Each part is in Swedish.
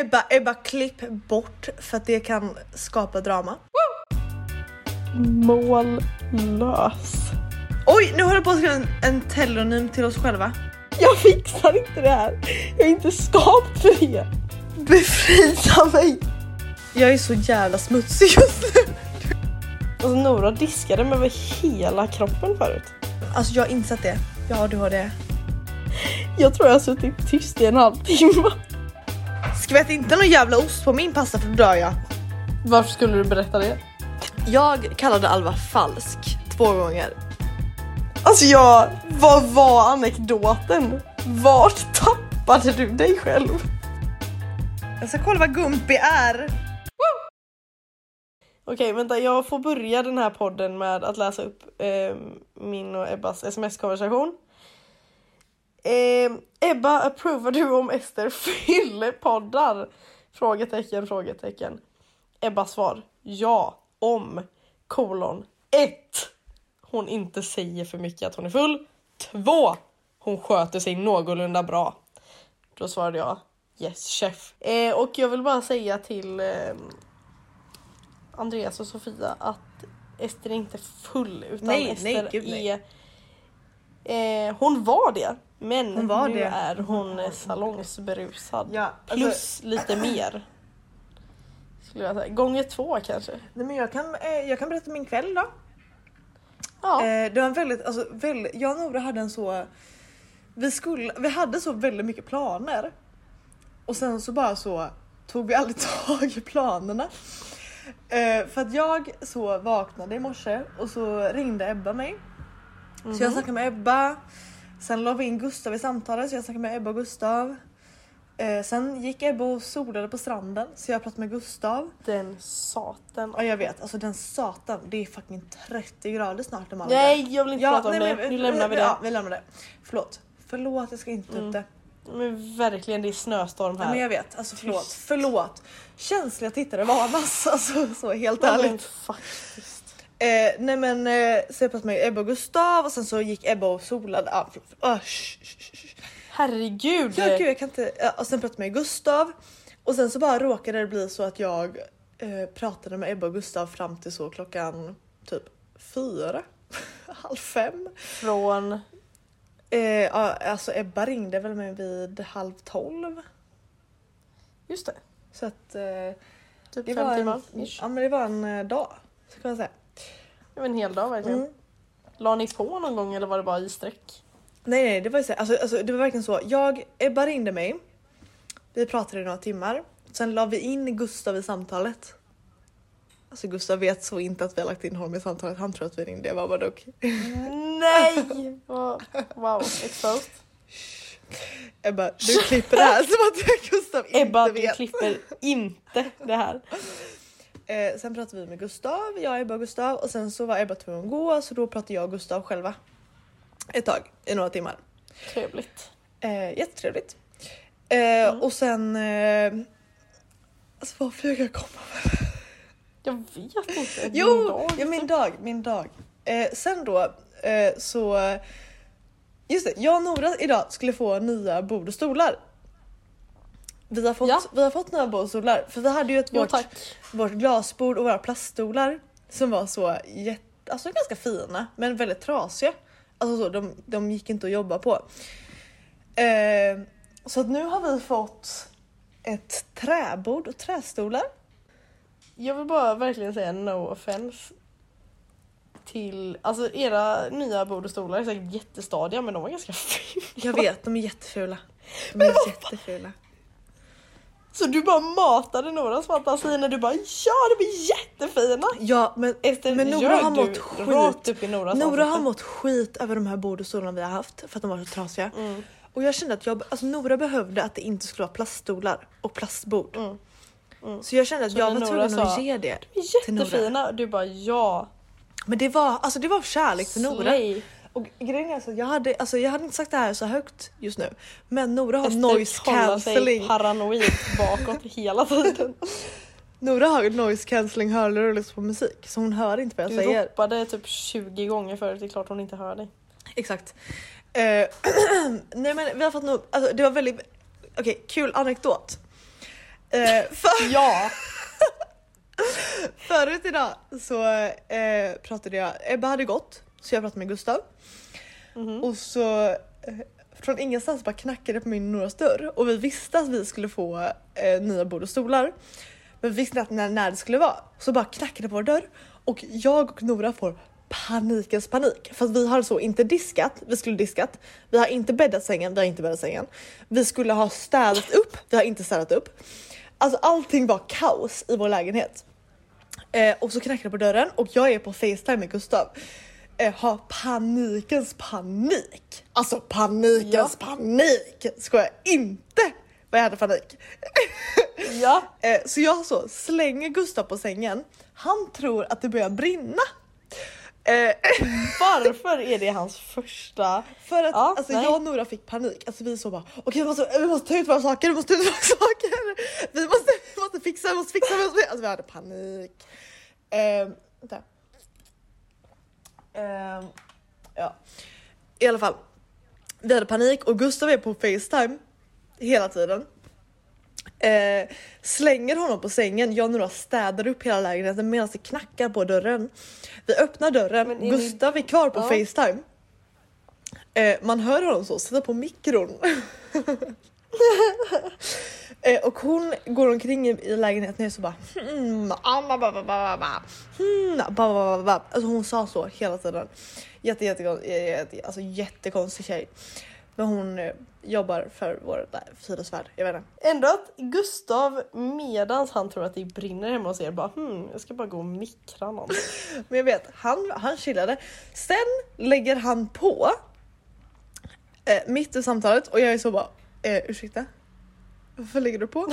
Ebba, Ebba klipp bort för att det kan skapa drama. Mållös. Oj, nu håller jag på att skriva en, en telonym till oss själva. Jag fixar inte det här. Jag är inte skapt för det. Befria mig! Jag är så jävla smutsig just nu. Alltså Nora diskade mig över hela kroppen förut. Alltså jag har insett det. Ja, du har det. Jag tror jag har suttit tyst i en halvtimme. Skvätt inte någon jävla ost på min pasta för då dör jag. Varför skulle du berätta det? Jag kallade Alva falsk två gånger. Alltså jag, vad var anekdoten? Vart tappade du dig själv? Jag ska kolla vad Gumpi är. Okej vänta, jag får börja den här podden med att läsa upp eh, min och Ebbas sms-konversation. Eh, Ebba, approvar du om Ester fyllepoddar? Frågetecken, frågetecken. Ebbas svar, ja, om, kolon, 1. Hon inte säger för mycket att hon är full. 2. Hon sköter sig någorlunda bra. Då svarade jag yes chef. Eh, och jag vill bara säga till eh, Andreas och Sofia att Ester är inte full utan Nej, Ester nej, gud, nej. är... Eh, hon var det men Hon var nu det. är hon salongsberusad. Ja, alltså- Plus lite mer. Skulle jag säga. Gånger två kanske. Nej, men jag, kan, eh, jag kan berätta min kväll då. Ja. Eh, det var en väldigt, alltså, väldigt, jag och Nora hade en så... Vi, skulle, vi hade så väldigt mycket planer. Och sen så bara så tog vi aldrig tag i planerna. Eh, för att jag så vaknade i morse och så ringde Ebba mig. Så jag snackade med Ebba. Sen la vi in Gustav i samtalet så jag snackade med Ebba och Gustav. Eh, sen gick Ebba och solade på stranden så jag pratade med Gustav. Den satan. Ja jag vet, alltså den satan, det är fucking 30 grader snart i Malaga. Nej jag vill inte prata om nej, det. Nu lämnar vi det. Ja, vi lämnar det. Förlåt. Förlåt, jag ska inte ta upp Mm. det. Men verkligen det är snöstorm här. men jag vet, alltså förlåt. Tyst. Förlåt. Känsliga tittare varnas, alltså så helt Ja, men ärligt. faktiskt. Eh, nej men eh, jag pratade med Ebba och Gustav och sen så gick Ebba och solade. Ah, ah, sh, sh, sh. Herregud. Ja, gud, jag kan inte. Ja, och sen pratade jag med Gustav och sen så bara råkade det bli så att jag eh, pratade med Ebba och Gustav fram till så klockan typ fyra, halv fem. Från... Eh, alltså Ebba ringde väl mig vid halv tolv. Just det. Så att eh, Typ det, fem timmar. ja, men det var en eh, dag. Så kan man säga. En hel dag verkligen. Mm. La ni på någon gång eller var det bara i sträck? Nej nej det var så, alltså, alltså, det var verkligen så. Jag, Ebba ringde mig. Vi pratade i några timmar. Sen la vi in Gustav i samtalet. Alltså Gustav vet så inte att vi har lagt in honom i samtalet. Han tror att vi ringde. Bara okej. Nej! Wow, exposed. Ebba du klipper det här som att Gustav inte Ebba, du vet. klipper inte det här. Eh, sen pratade vi med Gustav, jag, Ebba och Gustav och sen så var Ebba tvungen att gå så då pratade jag och Gustav själva. Ett tag, i några timmar. Trevligt. Eh, jättetrevligt. Eh, Och sen... Eh, alltså vad försöker jag komma med? Jag vet inte. Min Jo, dag, ja, min typ. dag, min dag. Eh, sen då eh, så... Just det, jag och Nora idag skulle få nya bord och stolar. Vi har fått, Ja. vi har fått nya bord och stolar för vi hade ju ett Jo vårt, tack. vårt glasbord och våra plaststolar som var så jätte, alltså ganska fina men väldigt trasiga. Alltså så, de, de gick inte att jobba på. Eh, så att nu har vi fått ett träbord och trästolar. Jag vill bara verkligen säga no offense till, alltså era nya bord och stolar är säkert jättestadiga men de var ganska fina. Jag vet, de är jättefula. De är jättefula. Så du bara matade Noras fantasi när du bara ja de är jättefina! Ja men, Efter men Nora har mått skit. Nora har ansikte. mått skit över de här bord och stolarna vi har haft för att de var så trasiga. Mm. Och jag kände att jag, alltså Nora behövde att det inte skulle vara plaststolar och plastbord. Mm. Mm. Så jag kände att Så jag var Nora tvungen att ge det. De är jättefina! Du bara ja. Men det var, alltså det var kärlek till Nora. Slay. Och grejen är så jag hade, alltså jag hade inte sagt det här så högt just nu. Men Nora har Ester noise cancelling. paranoid bakåt hela tiden. Nora har noise cancelling hörlurar och lyssnar på musik så hon hör inte vad jag Du säger. ropade typ 20 gånger förut, det är klart hon inte hör dig. Exakt. Eh, nej men vi har fått nog, alltså det var väldigt, okej kul anekdot. Eh, för, Ja! förut idag så eh, pratade jag, Ebba hade gått så jag pratade med Gustav Mhm. och så eh, från ingenstans bara knackade det på min Noras dörr och vi visste att vi skulle få eh, nya bord och stolar. Men vi visste inte när, när det skulle vara. Så bara knackade det på vår dörr och jag och Nora får panikens panik. För vi har så inte diskat, vi skulle diskat. Vi har inte bäddat sängen, vi har inte bäddat sängen. Vi skulle ha städat upp, vi har inte städat upp. Alltså allting var kaos i vår lägenhet. Eh, och så knackar det på dörren och jag är på Facetime med Gustav. Eh, har panikens panik. Alltså panikens panik! Ska jag inte vad jag hade panik. Ja! Eh, så jag så slänger Gustav på sängen. Han tror att det börjar brinna. Eh, Varför är det hans första... för att Ja, alltså, nej. jag och Nora fick panik. Alltså vi så bara okej vi, måste, vi måste ta ut våra saker, vi måste ta ut våra saker. Vi måste, vi måste fixa, vi måste fixa, vi måste. Alltså vi hade panik. Eh, vänta. Eh, ja. I alla fall. Vi hade panik och Gustav är på Facetime hela tiden. Eh, slänger honom på sängen, jag och Nora städar upp hela lägenheten medan det knackar på dörren. Vi öppnar dörren, är ni- Gustav är kvar på Ja. Facetime. Eh, man hör honom så, sätta på mikron. eh, och hon går omkring i, lägenheten och så bara hmm, ah, ba, ba, ba, ba, hmm, ba, ba, ba, ba. Alltså hon sa så hela tiden. Jätte, jätte, jätte, alltså jättekonstig tjej. Men hon eh, jobbar för vår hyresvärd, jag vet inte. Ändå att Gustav medans han tror att det brinner hemma hos er bara hmm, jag ska bara gå och mikra någon. Men jag vet, han, han chillade. Sen lägger han på eh, mitt i samtalet och jag är så bara eh, ursäkta? Varför lägger du på?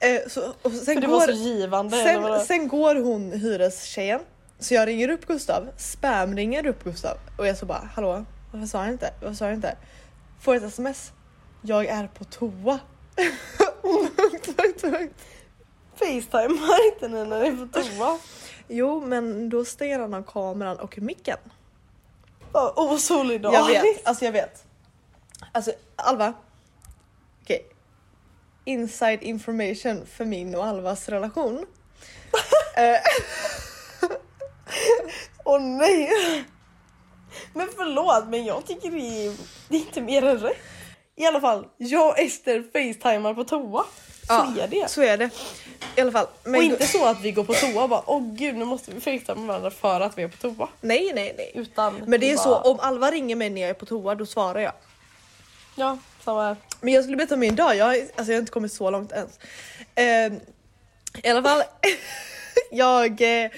Eh, så, och sen, För det var så går, givande. sen, sen går hon hyrestjejen så jag ringer upp Gustav, spam ringer upp Gustav och jag så bara hallå varför sa jag inte? Varför sa jag inte? Får ett sms. Jag är på toa. Punkt, punkt, punkt. Facetimar inte ni när ni är på toa? jo men då stänger han av kameran och micken. Vad Jag osolidariskt. vet, alltså jag vet. Alltså Alva. Inside information för min och Alvas relation. Eh, Åh nej! Men förlåt men jag tycker det är, det är inte mer än rätt. I alla fall, jag och Ester facetimar på toa. Så Ja. är det. så är det. I alla fall. Men och inte så att vi går på toa och bara åh gud nu måste vi facetima varandra för att vi är på toa. Nej nej nej. Utan Men det är vi så bara, om Alva ringer mig när jag är på toa då svarar jag. Ja, samma. Eh. Men jag skulle berätta om min dag, jag, har- alltså jag har inte kommit så långt ens. Eh, I alla fall, jag, eh,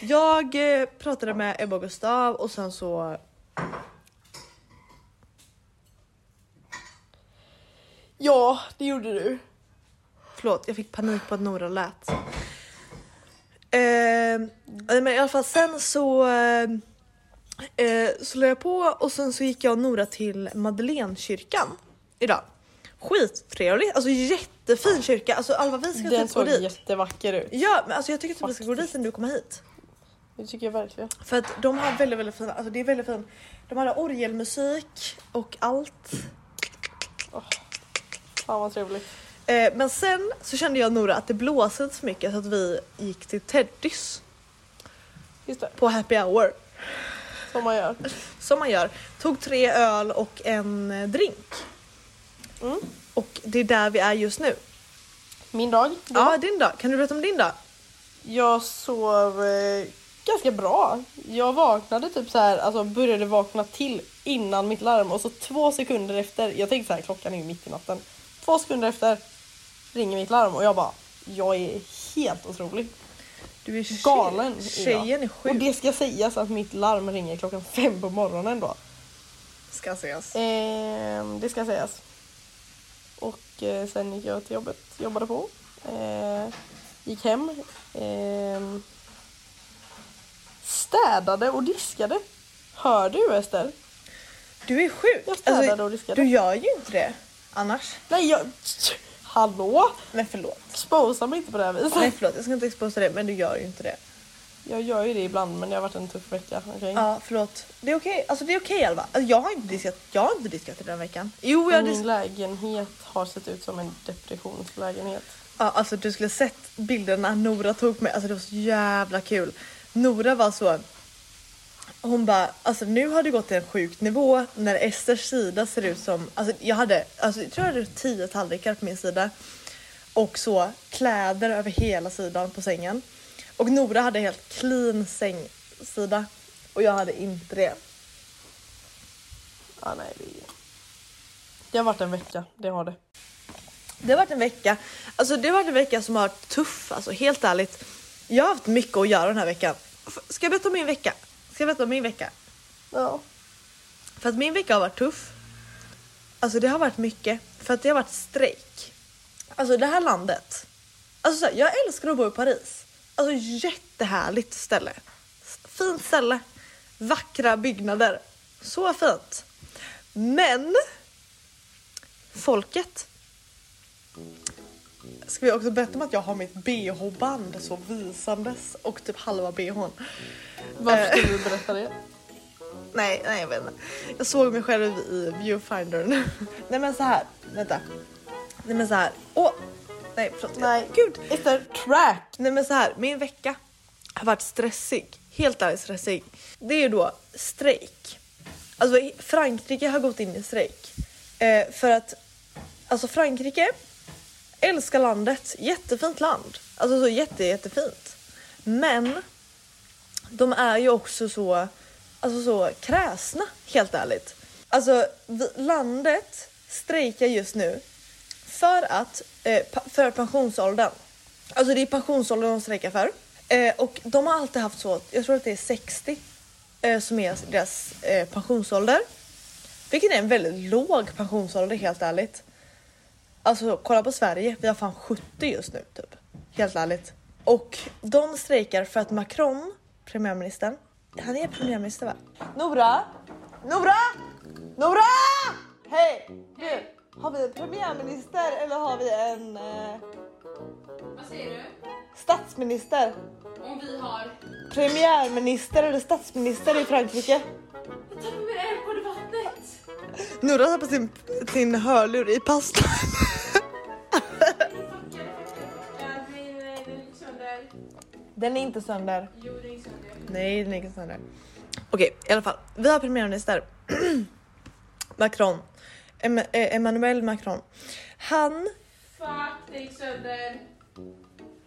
jag eh, pratade med Ebba och Gustav och sen så Ja, det gjorde du. Förlåt, jag fick panik på att Nora lät. Eh, men i alla fall sen så eh, eh, så la jag på och sen så gick jag och Nora till Madeleinekyrkan idag. Skittrevligt, alltså jättefin kyrka. Alltså Alva vi ska Den typ gå såg dit. jättevacker ut. Ja men alltså jag tycker att vi ska gå dit när du kommer hit. Det tycker jag verkligen. För att de har väldigt väldigt fina, alltså det är väldigt fin. De hade orgelmusik och allt. Fan vad trevligt. Eh, men sen så kände jag och Nora att det blåste så mycket så att vi gick till Teddys Just det, på happy hour. som man gör. Som man gör. Tog tre öl och en eh, drink. Mm. Och det är där vi är just nu. Min dag. då? Ja, din dag. Kan du berätta om din dag? Jag sov eh, ganska bra. Jag vaknade typ så här, alltså började vakna till innan mitt larm och så två sekunder efter, jag tänkte så här klockan är ju mitt i natten. Två sekunder efter ringer mitt larm och jag bara, jag är helt otrolig. Du är Galen. Tjejen är sjuk. Och det ska sägas att mitt larm ringer klockan fem på morgonen då. ska sägas. Ehm, det ska sägas. Och eh, sen gick jag till jobbet, jobbade på. Eh, gick hem. ehm, städade och diskade. Hör du Ester? Du är sjuk. Jag städade Alltså, och diskade. du gör ju inte det annars. Nej jag... Hallå? Nej förlåt. Exposa mig inte på det här viset. Nej förlåt, jag ska inte exposa det men du gör ju inte det. Jag gör ju det ibland men det har varit en tuff vecka. okej? Ja förlåt. Det är okej, alltså det är okej Alva. Alltså, jag har inte diskat, jag har inte diskat den här veckan. Jo jag Min lägenhet har sett ut som en depressionslägenhet. Ja, alltså du skulle sett bilderna Nora tog med. Alltså det var så jävla kul. Nora var så. Hon bara, alltså nu har det gått till en sjuk nivå när Esters sida ser ut som, alltså jag hade, alltså jag tror jag hade tio tallrikar på min sida. Och så kläder över hela sidan på sängen. Och Nora hade helt clean sängsida. Och jag hade inte det. Ja, nej, det, det har varit en vecka, det har det. Det har varit en vecka, alltså det har varit en vecka som har varit tuff, alltså helt ärligt. Jag har haft mycket att göra den här veckan. Ska jag berätta om min vecka? Ska jag berätta om min vecka? Ja. För att min vecka har varit tuff. Alltså det har varit mycket, för att det har varit strejk. Alltså det här landet. Alltså jag älskar att bo i Paris. Alltså jättehärligt ställe. Fint ställe. Vackra byggnader. Så fint. Men folket. Ska vi också berätta om att jag har mitt bh-band så visandes och typ halva bhn. Varför Eh. skulle du berätta det? Nej, nej jag vet inte. Jag såg mig själv i viewfindern. nej men så här, vänta. Nej men så här. Åh! Nej förlåt. Nej. Gud! Efter track! Nej men så här, min vecka har varit stressig. Helt ärligt stressig. Det är ju då strejk. Alltså Frankrike har gått in i strejk. Eh, för att, alltså Frankrike, älskar landet, jättefint land. Alltså så jätte, jättefint. Men de är ju också så, alltså så kräsna, helt ärligt. Alltså landet strejkar just nu för att, eh, för pensionsåldern. Alltså det är pensionsåldern de strejkar för. Eh, och de har alltid haft så, jag tror att det är 60 eh, som är deras eh, pensionsålder. Vilket är en väldigt låg pensionsålder helt ärligt. Alltså kolla på Sverige, vi har fan 70 just nu typ. Helt ärligt. Och de strejkar för att Macron, premiärministern, han är premiärminister va? Nora! Nora! Nora! Hej! Du, har vi en premiärminister eller har vi en eh, Vad säger du? statsminister? Om vi har... Premiärminister eller statsminister i Frankrike? Jag tappade min airpod i vattnet! Nora har på sin, sin hörlur i pastan. Den är inte sönder. Jo, den gick sönder. Nej, den är inte sönder. Okej, i alla fall. Vi har premiärminister Macron. Eh, Emmanuel Macron. Han, Fuck, det gick sönder.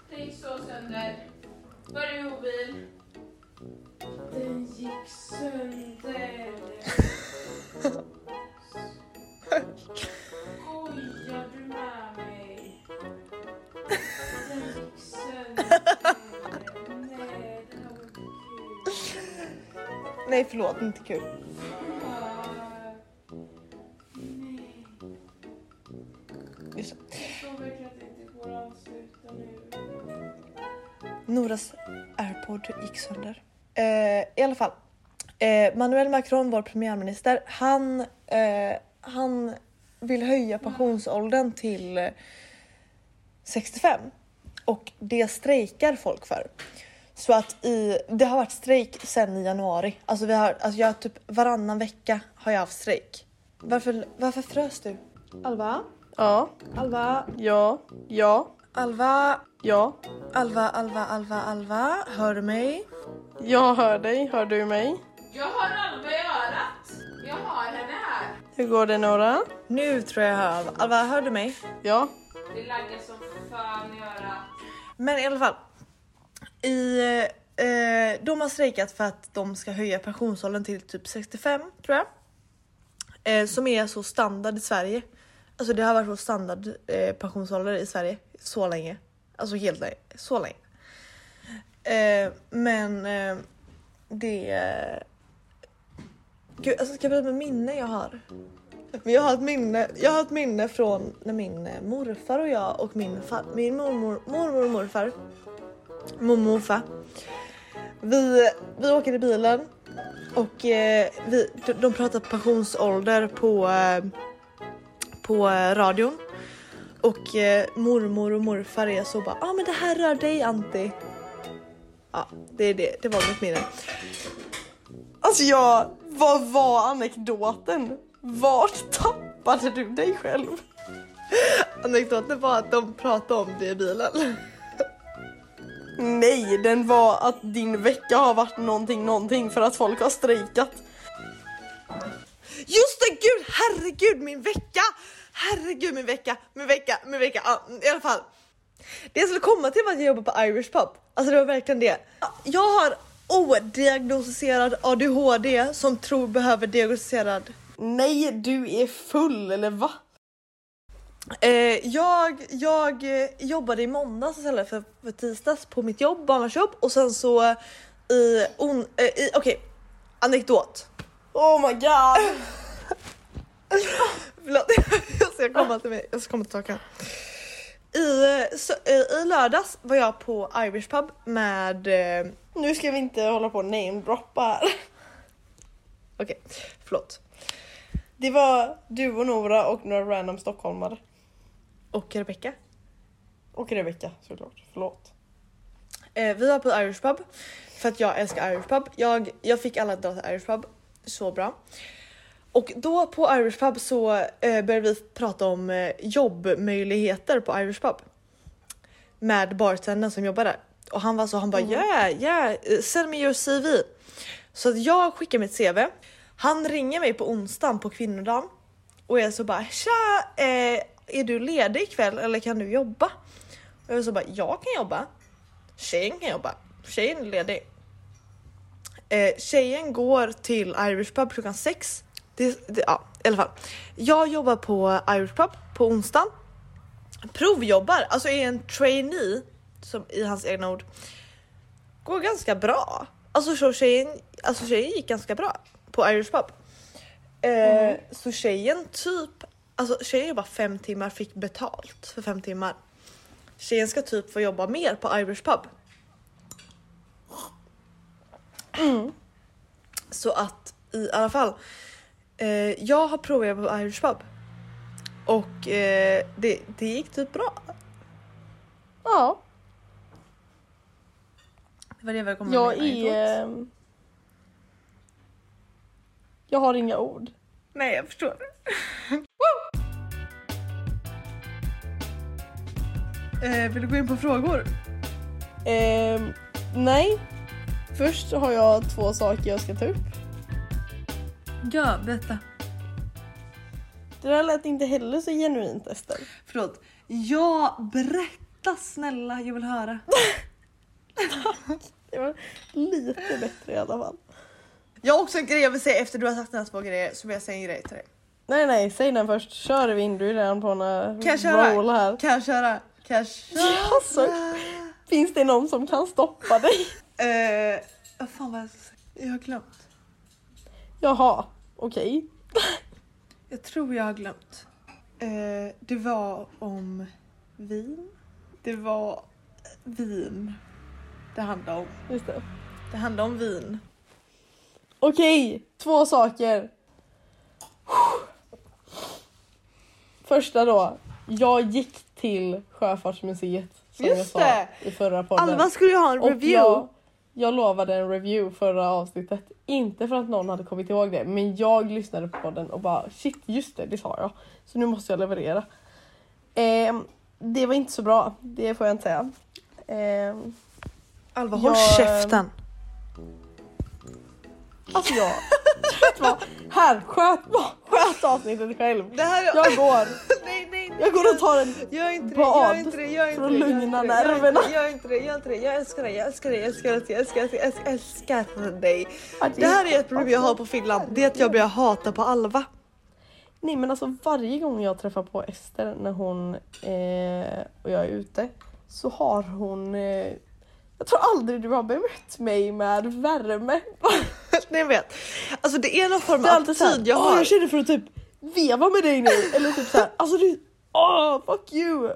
Det gick så sönder. Var är mobil? Den gick sönder. Skojar du med mig? Den gick sönder. Nej, det här var inte kul. nej förlåt, inte kul. Nu. Noras airpod gick sönder. Eh, I alla fall. Eh, Manuel Macron, vår premiärminister, han, eh, han vill höja pensionsåldern till eh, 65. Och det strejkar folk för. Så att i, det har varit strejk sedan i januari. Alltså, vi har, alltså jag har typ varannan vecka har jag haft strejk. Varför, varför frös du? Alva? Ja, Alva? ja, ja, Alva? ja. Alva, Alva, Alva, Alva? Hör du mig? Jag hör dig, hör du mig? Jag har Alva i örat. Jag har henne här. Hur går det Nora? Nu tror jag jag hör Alva. Alva, hör du mig? Ja, Det laggar som fan i örat. Men i alla fall. I, eh, de har strejkat för att de ska höja pensionsåldern till typ 65 tror jag. Eh, som är så standard i Sverige. Alltså det har varit vår standard eh, pensionsålder i Sverige så länge. Alltså helt länge. Så länge. Eh, men eh, det... Eh, Gud, alltså ska jag berätta med minne jag har? Men jag har ett minne, jag har ett minne från när min eh, morfar och jag och min, far, min mormor, mormor och morfar, mormor och morfar, vi, vi åker i bilen och eh, vi, de, de pratar pensionsålder på, eh, på eh, radion. Och eh, mormor och morfar är så bara, ja ah, men det här rör dig Antti. Ja, det är det, det var mitt minne. alltså jag, vad var anekdoten? Vart tappade du dig själv? Anekdoten var att de pratade om det i bilen. Nej, den var att din vecka har varit någonting, någonting för att folk har strejkat. Just det, gud, herregud min vecka! Herregud min vecka, min vecka, min vecka. Ja, I alla fall. Det jag skulle komma till var att jag jobbar på Irish Pub. Alltså det var verkligen det. Jag har odiagnostiserad ADHD som tror behöver diagnostiserad. Nej, du är full eller va? Eh, jag, jag eh, jobbade i måndags istället för, för tisdags på mitt jobb, barnvårdsjobb och sen så i, on, eh, i okej, anekdot. Oh my god! Förlåt, jag ska komma till mig. Jag ska komma till saken. I, eh, så, eh, I lördags var jag på Irish Pub med... Eh, Nu ska vi inte hålla på och namedroppa här. Okej, förlåt. Det var du och Nora och några random stockholmare. Och Rebecca. Och Rebecca såklart, förlåt. Eh, vi var på Irish Pub för att jag älskar Irish Pub. Jag, jag fick alla att dra till Irish Pub. Så bra. Och då på Irish Pub så eh, började vi prata om eh, jobbmöjligheter på Irish Pub. Med bartendern som jobbar där. Och han var så, han bara yeah, yeah, eh, send me your CV. Så att jag skickar mitt CV. Han ringer mig på onsdagen på kvinnodagen. Och jag så bara tja, eh, är du ledig ikväll eller kan du jobba? Och jag så bara jag kan jobba. Tjejen kan jobba. Tjejen är ledig. Eh, tjejen går till Irish Pub klockan sex. Det, det, ja, i alla fall. Jag jobbar på Irish Pub på onsdagen. Provjobbar, alltså är en trainee, som i hans egna ord, går ganska bra. Alltså så tjejen, alltså tjejen gick ganska bra på Irish Pub. Eh, Så tjejen typ, alltså tjejen jobbar fem timmar, fick betalt för fem timmar. Tjejen ska typ få jobba mer på Irish Pub. Så att i alla fall, eh, jag har provat på Irish Pub. Och eh, det, det gick typ bra. Ja, Det var det jag kom jag är... ehm, Jag har inga ord. Nej jag förstår. eh, vill du gå in på frågor? Ehm, nej. Först har jag två saker jag ska ta upp. Ja, berätta. Det där lät inte heller så genuint Ester. Förlåt. Ja, berätta snälla, jag vill höra. Det var lite bättre i alla fall. Jag har också en grej jag vill säga efter du har sagt dina två grejer så vill jag säga en grej till dig. Nej nej, säg den först. Kör Vin, du är redan på en roll här. Kan jag köra? Kan jag köra? Ja, så. Finns det någon som kan stoppa dig? Vad fan var jag ska säga? Jag har glömt. Jaha, okej. Jag tror jag har glömt. Eh, det var om vin. Det var vin. Det handlade om. Just det. Det handlade om vin. Okej, två saker. Första då. Jag gick till Sjöfartsmuseet som jag Just sa det! i förra podden. Alva skulle ju ha en Och review. Jag, jag lovade en review förra avsnittet. Inte för att någon hade kommit ihåg det, men jag lyssnade på podden och bara shit, just det, det sa jag. Så nu måste jag leverera. Ehm, det var inte så bra, det får jag inte säga. Ehm, Alva håll Jag- käften. alltså jag... vet vad? Här, sköt, sköt avsnittet själv. Det här Jag går. nej, nej. Jag går och tar en... Gör inte det, bad gör inte det, gör inte för att lugna nerverna. Gör inte det, gör inte det. Jag älskar dig, jag älskar dig, jag älskar dig, jag älskar dig, jag älskar jag älskar dig. Det här är ett problem jag har på Finland, det är att jag börjar hata på Alva. Nej men alltså varje gång jag träffar på Ester när hon eh, och jag är ute så har hon eh, jag tror aldrig du har bemött mig med värme. Nej jag vet. Alltså det är någon form av tid jag "Åh, har. jag känner för att typ veva med dig nu. Eller typ såhär, alltså du, åh fuck you.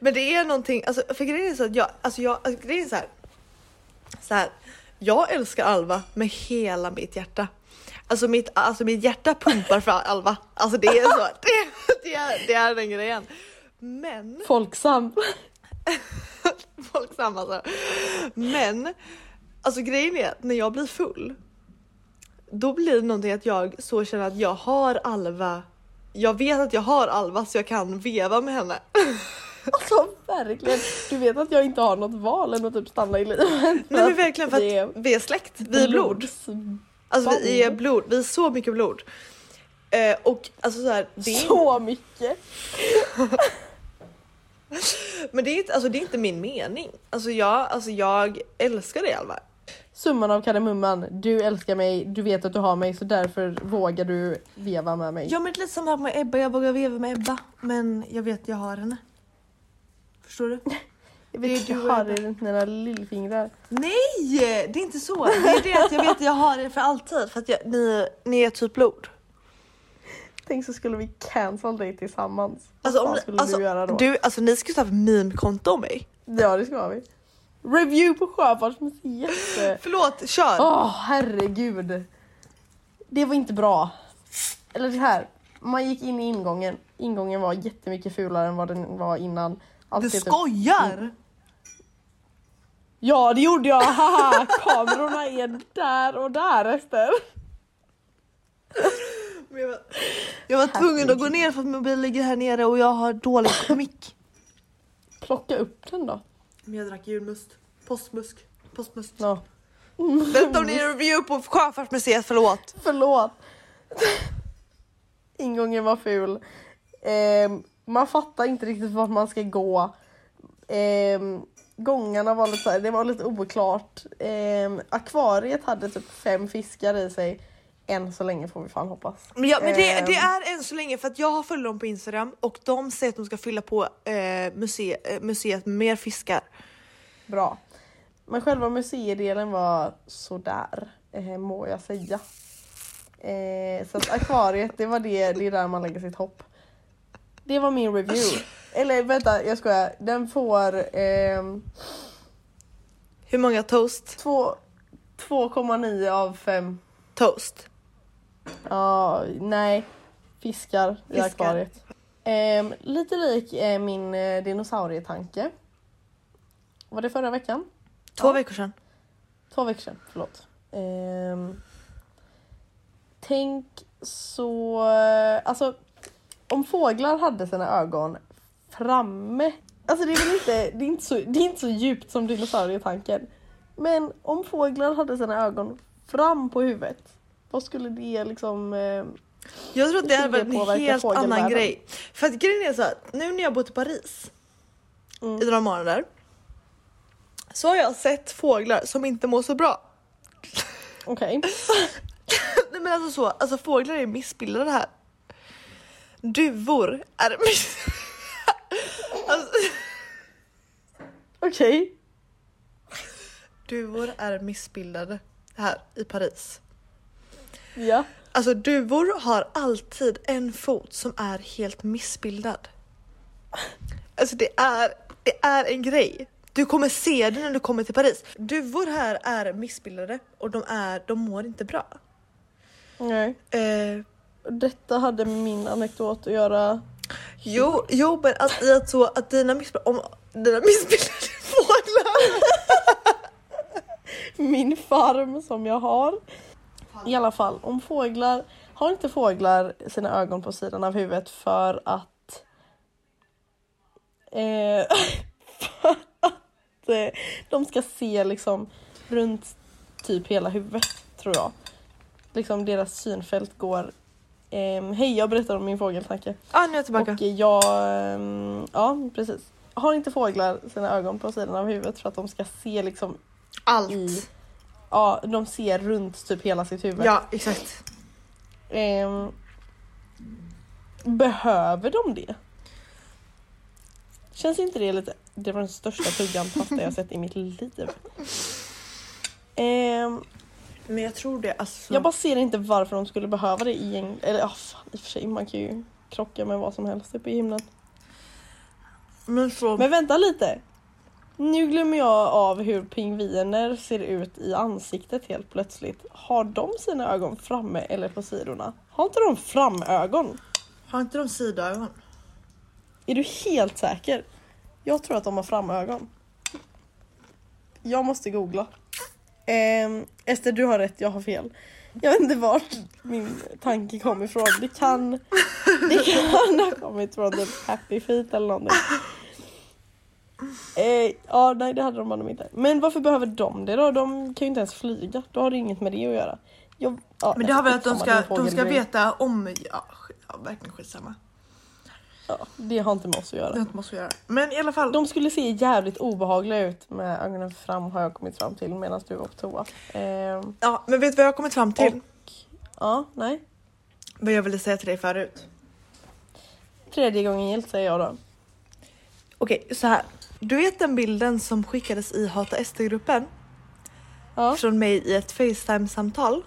Men det är någonting, alltså för grejen är så att jag, alltså jag, alltså, grejen är så här. Så här, jag älskar Alva med hela mitt hjärta. Alltså mitt, alltså mitt hjärta pumpar för Alva. Alltså det är så, det, det, är, det är den grejen. Men, Folksam. folksam alltså. Men, alltså grejen är att när jag blir full, då blir det någonting att jag så känner att jag har Alva jag vet att jag har Alva så jag kan veva med henne. Alltså verkligen. Du vet att jag inte har något val än att typ stanna i livet. Nej men verkligen för Vi är att vi är släkt, vi är blod. Alltså vi är blod, vi är så mycket blod. Eh, och alltså så här, det är, Så mycket. men det är, inte, alltså, det är inte min mening. Alltså jag, alltså jag älskar dig Alva. Summan av kardemumman. Du älskar mig, du vet att du har mig så därför vågar du veva med mig. Ja men det är lite samma med Ebba, jag vågar veva med Ebba men jag vet att jag har henne. Förstår du? jag vet du jag och har det runt mina lillfingrar. Nej! Det är inte så. Det är det att jag vet att jag har er för alltid för att jag, ni, ni är typ blod. Tänk så skulle vi cancel dig tillsammans. Alltså, Vad om, skulle alltså, du göra då? du, alltså ni ska skaffa meme-konto om mig. Ja det ska vi. Review på Sjöfartsmuseet. Förlåt, kör! Åh herregud. Det var inte bra. Eller det här. Man gick in i ingången. Ingången var jättemycket fulare än vad den var innan. Allt du är typ- skojar! Ja det gjorde jag, haha! Kamerorna är där och där Ester. Men Jag var, jag var tvungen att gå ner för att mobilen ligger här nere och jag har dålig mick. Plocka upp den då. Men jag drack julmust. Postmusk. Postmust. Ja. Vänta om ni är review på Sjöfartsmuseet, förlåt. Förlåt. Ingången var ful. Ehm, man fattar inte riktigt vart man ska gå. Ehm, gångarna var lite, så här, det var lite oklart. Ehm, akvariet hade typ fem fiskar i sig. Än så länge får vi fan hoppas. Men, ja, men det, Ehm. det är än så länge för att jag har följt dem på Instagram och de säger att de ska fylla på eh, muse, eh, museet med mer fiskar. Bra. Men själva museidelen var sådär, eh, må jag säga. Eh, så att akvariet, det var det, det är där man lägger sitt hopp. Det var min review. Eller vänta, jag skojar. Den får ehm, Hur många toast? två- 2,9 av 5. Toast. Ja, nej. Fiskar i Fiskar. akvariet. Ehm, lite lik eh, min eh, dinosaurietanke. Var det förra veckan? Två Ja. veckor sedan. Två veckor sedan, förlåt. Ehm, tänk så... Alltså, om fåglar hade sina ögon framme. Alltså det är väl inte, det är inte, så, det är inte så djupt som dinosaurietanken. Men om fåglar hade sina ögon fram på huvudet. Vad skulle det liksom... Eh, Jag tror att det hade varit en helt annan grej. För att grejen är så här, nu när jag bott i Paris mm. i några månader så har jag sett fåglar som inte mår så bra. Okej. Nej men alltså så, alltså fåglar är missbildade här. Duvor är miss... alltså, Okej. duvor är missbildade här i Paris. Ja. Alltså duvor har alltid en fot som är helt missbildad. Alltså det är, det är en grej. Du kommer se det när du kommer till Paris. Duvor här är missbildade och de, är, de mår inte bra. Nej. Eh, Detta hade med min anekdot att göra. jo, jo, men att, i att, så, att dina, missbildade, om, dina missbildade fåglar min farm som jag har. I alla fall, om fåglar, har inte fåglar sina ögon på sidan av huvudet för att eh, för att eh, de ska se liksom runt typ hela huvudet tror jag. Liksom deras synfält går eh, Hej, jag berättar om min fågeltanke. ah, nu är jag tillbaka. Och jag, ehm, ja precis. Har inte fåglar sina ögon på sidan av huvudet för att de ska se liksom Allt. i, ja de ser runt typ hela sitt huvud. Ja, exakt. Ehm, behöver de det? Känns inte det lite, det var den största tuggan pasta jag sett i mitt liv. Ehm, Men jag tror det. Alltså, jag bara ser inte varför de skulle behöva det i en, eller ja fan i och för sig man kan ju krocka med vad som helst uppe i himlen. men så, Men vänta lite. Nu glömmer jag av hur pingviner ser ut i ansiktet helt plötsligt. Har de sina ögon framme eller på sidorna? Har inte de framögon? har inte de sidoögon? Är du helt säker? Jag tror att de har framögon. Jag måste googla. Ehm, Ester, du har rätt, jag har fel. Jag vet inte vart min tanke kom ifrån. Det kan, det kan ha kommit från The Happy Feet eller någonting. Eh, ja, nej det hade de mig inte. Men varför behöver de det då? De kan ju inte ens flyga. Då har det inget med det att göra. Jag, ja, Men det har väl att de ska, det de ska veta om... Ja, ja verkligen skitsamma. Ja, det har inte med oss att Det göra. har inte måste göra. Men i alla fall. De skulle se jävligt obehagliga ut med ögonen fram har jag kommit fram till medan du var på toa. Eh, Ja, men vet du vad jag har kommit fram till? ja, nej. Vad jag ville säga till dig förut. Tredje gången gillt säger jag då. Okej, så här. Du vet den bilden som skickades i Hata SD-gruppen Ja, från mig i ett Facetime-samtal?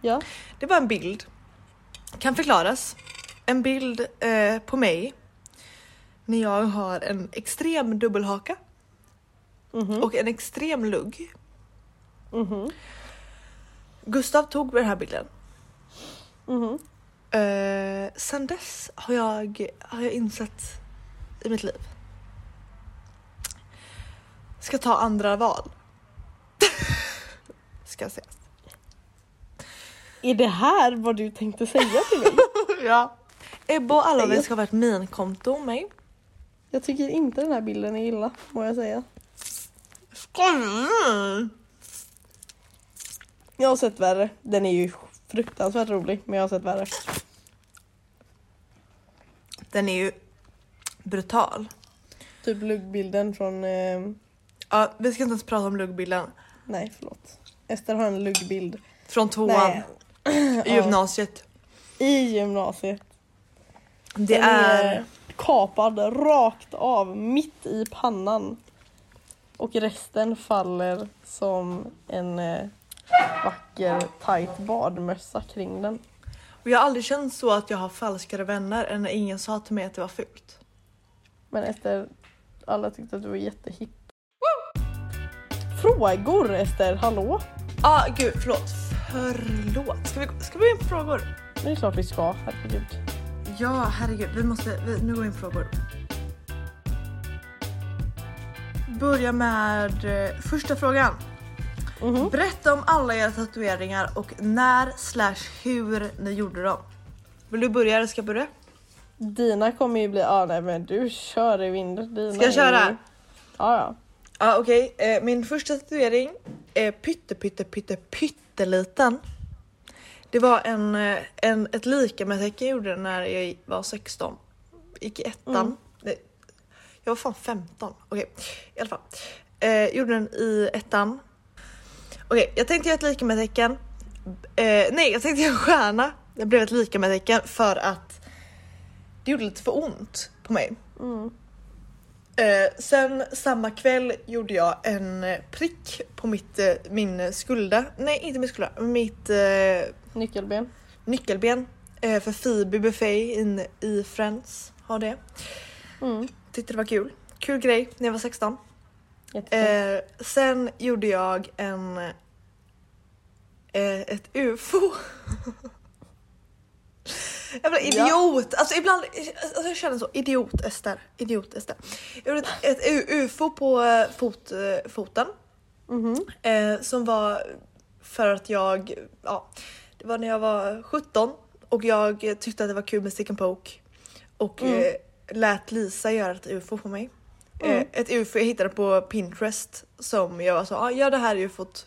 ja. Det var en bild. Kan förklaras. En bild eh, på mig när jag har en extrem dubbelhaka Mhm, och en extrem lugg. mhm, Gustav tog den här bilden. mhm. Eh, sen dess har jag, har jag insett i mitt liv. Ska ta andra val. Ska sägas. Är det här vad du tänkte säga till mig? ja. Ebba och alla Nej, vi jag- ska ha ett minkonto om mig. Jag tycker inte den här bilden är illa, må jag säga. Skojar Jag har sett värre. Den är ju fruktansvärt rolig, men jag har sett värre. Den är ju brutal. Typ luggbilden från... Eh, Ja, vi ska inte ens prata om luggbilden. nej, förlåt. Ester har en luggbild. Från tvåan Nej. i gymnasiet. I gymnasiet. Det Den är... kapad rakt av, mitt i pannan. Och resten faller som en eh, vacker tight badmössa kring den. Och jag har aldrig känt så att jag har falskare vänner än när ingen sa till mig att det var fult. Men Ester, alla tyckte att du var jättehipp. Frågor Ester, hallå? Ah, gud, förlåt. Förlåt. Ska vi, ska vi gå in på frågor? Det är klart vi ska, herregud. Ja, herregud. Vi måste... Vi, nu går vi in på frågor. Börja med eh, första frågan. Mhm. Berätta om alla era tatueringar och när slash hur ni gjorde dem. Vill du börja eller ska jag börja? Dina kommer ju bli, ja nej men du kör i vind. Dina Ska jag köra? Ju... Ja ja. Ja okej, eh, min första tatuering är pytte pytte pytte pytteliten. Det var en, eh, en, ett lika-med-tecken jag gjorde när jag var 16. Gick i ettan. Mm. Jag var fan 15. Okej, i alla fall. Eh, gjorde den i ettan. Okej, jag tänkte göra ett lika-med-tecken. Eh, nej, jag tänkte göra en stjärna. Det blev ett lika-med-tecken för att det gjorde lite för ont på mig. Mm. Eh, sen samma kväll gjorde jag en eh, prick på mitt, eh, min skulda. Nej inte min skulda, mitt eh, Nyckelben. nyckelben. Eh, för Phoebe Buffet in, i Friends har det. Mm. Tyckte det var kul. Kul grej när jag var 16. Jättefint. Eh, sen gjorde jag en ett UFO. Jävla idiot! Alltså ibland, alltså jag känner så, idiot Ester, idiot Ester. Jag gjorde ett, ett UFO på eh, fot, eh, foten. Mhm. Eh, som var för att jag, ja, det var när jag var 17 och jag tyckte att det var kul med stick and poke. Och Mm. eh, lät Lisa göra ett UFO på mig. Mm. Eh, ett UFO jag hittade på Pinterest som jag var så, ah, gör det här UFOt.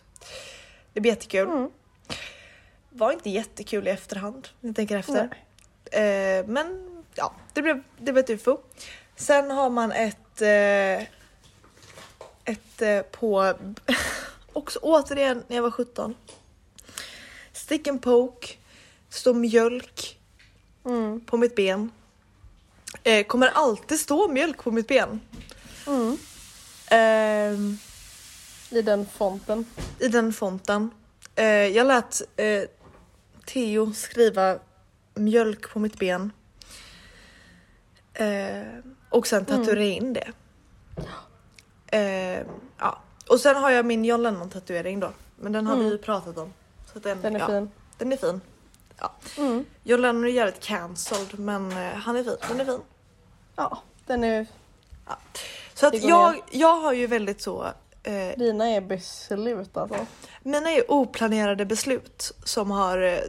Det blir jättekul. Mm. Var inte jättekul i efterhand, när jag tänker efter. Eh, men ja, det blev, det blev ett UFO. Sen har man ett, eh, ett eh, på, också återigen när jag var 17. Stick and poke, stå mjölk Mm. på mitt ben. Eh, kommer alltid stå mjölk på mitt ben. Mm. Ehm, I den fonten. I den fonten. Eh, jag lät eh, Theo skriva mjölk på mitt ben. Eh, och sen tatuera in det. Eh, ja. Och sen har jag min John Lennon tatuering då. Men den har Mm. vi ju pratat om. Så den, Den är ja, fin. Den är fin. Mm. John Lennon är jävligt cancelled men eh, han är fin. Den är fin. Ja, den är... Så att jag, jag har ju väldigt så Eh, Dina är beslut alltså. mina är oplanerade beslut som har eh,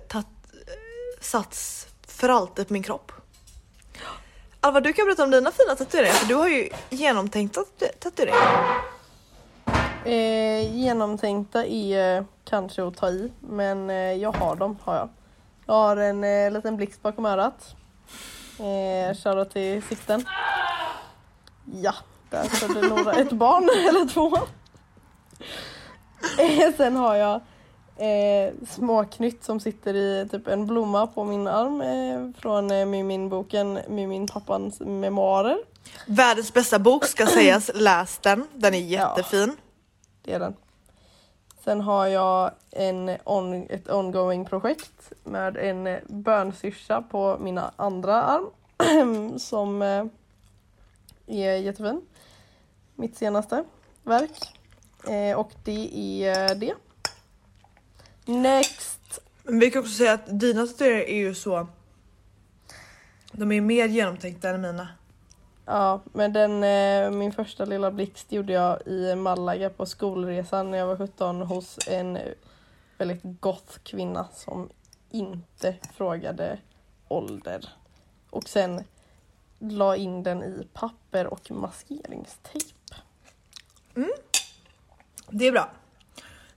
satts för alltid på min kropp. Alva, du kan berätta om dina fina tatueringar för du har ju genomtänkta tatu- tatueringar. Eh, genomtänkta är eh, kanske att ta i, men eh, jag har dem. har Jag Jag har en eh, liten blixt bakom örat. Eh, Shoutout till sikten. Ja, där födde Nora ett barn, eller två. Eh, sen har jag eh, småknytt som sitter i typ en blomma på min arm eh, från eh, Mumin-boken Mumin pappans memoarer. Världens bästa bok ska sägas, läs den. Den är jättefin. Det är den. Sen har jag en on, ett ongoing projekt med en eh, bönsyrsa på mina andra arm som eh, är jättefin. Mitt senaste verk. Eh, och det är det. Next! Men vi kan också säga att dina tatueringar är ju så... De är mer genomtänkta än mina. Ja, men den, eh, min första lilla blixt gjorde jag i Malaga på skolresan när jag var 17 hos en väldigt goth kvinna som inte frågade ålder. Och sen la in den i papper och maskeringstejp. Det är bra.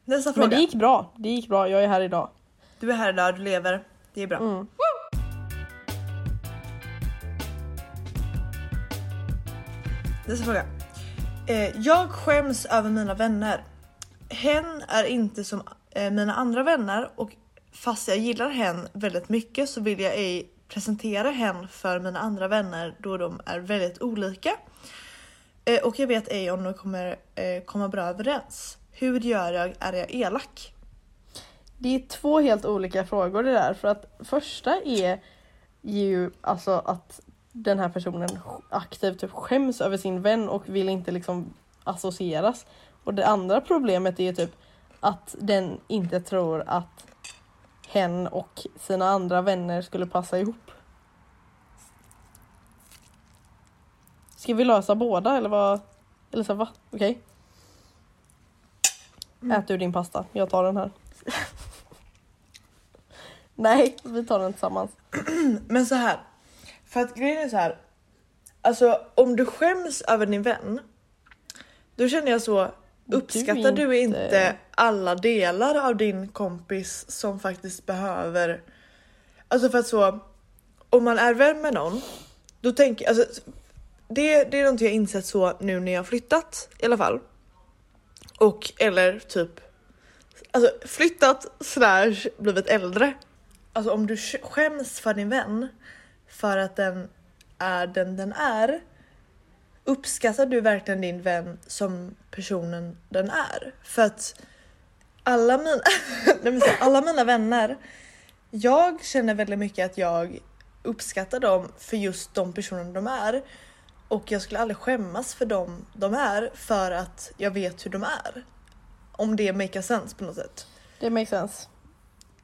Nästa Men fråga. det gick bra, det gick bra, jag är här idag. Du är här idag, du lever. Det är bra. Mm. Nästa fråga. Eh, jag skäms över mina vänner. Hen är inte som eh, mina andra vänner och fast jag gillar hen väldigt mycket så vill jag ej presentera hen för mina andra vänner då de är väldigt olika. Eh, och jag vet ej om de kommer komma bra överens. Hur gör jag? Är jag elak? Det är två helt olika frågor det där. För att första är ju alltså att den här personen aktivt typ skäms över sin vän och vill inte liksom associeras. Och det andra problemet är ju typ att den inte tror att hen och sina andra vänner skulle passa ihop. Ska vi lösa båda eller vad? Eller så, va? Okej. Ät du din pasta, jag tar den här. Nej, vi tar den tillsammans. Men så här. För att grejen är så här. Alltså om du skäms över din vän. Då känner jag så. Uppskattar du inte... inte- alla delar av din kompis som faktiskt behöver. Alltså för att så. Om man är vän med någon. Då tänker alltså. Det, det är någonting jag insett så nu när jag har flyttat i alla fall. Och eller typ. Alltså flyttat slash blivit äldre. Alltså om du skäms för din vän för att den är den den är. Uppskattar du verkligen din vän som personen den är? För att alla mina, nej alla mina vänner, jag känner väldigt mycket att jag uppskattar dem för just de personer de är. Och jag skulle aldrig skämmas för dem de är för att jag vet hur de är. Om det makes sense på något sätt. Det makes sense.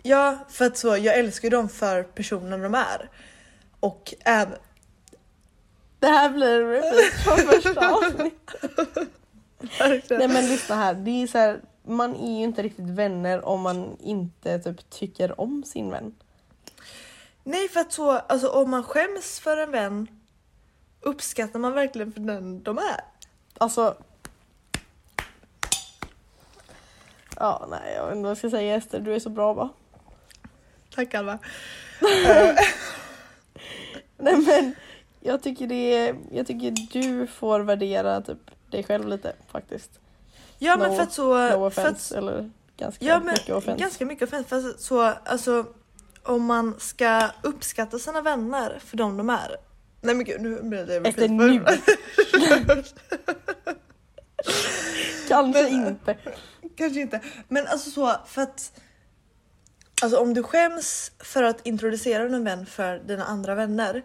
Ja, för att så, jag älskar ju dem för personen de är. Och även... Det här blir en repeat från första avsnittet. Nej men lyssna här, det är så här, man är ju inte riktigt vänner om man inte typ tycker om sin vän. Nej, för att så, alltså om man skäms för en vän uppskattar man verkligen för den de är. Alltså... Ja, nej jag vet inte vad jag ska säga Ester, du är så bra va? Tack Alva. Nej men jag tycker det är, jag tycker du får värdera typ dig själv lite faktiskt. Ja men No- för att så... No för offense att, eller ganska ja men mycket offense. ganska mycket offense. För att så, alltså om man ska uppskatta sina vänner för dem de är. Nej men gud nu blir det Efter nu. Kanske Men- inte. Kanske inte. Men alltså så för att Alltså om du skäms för att introducera en vän för dina andra vänner.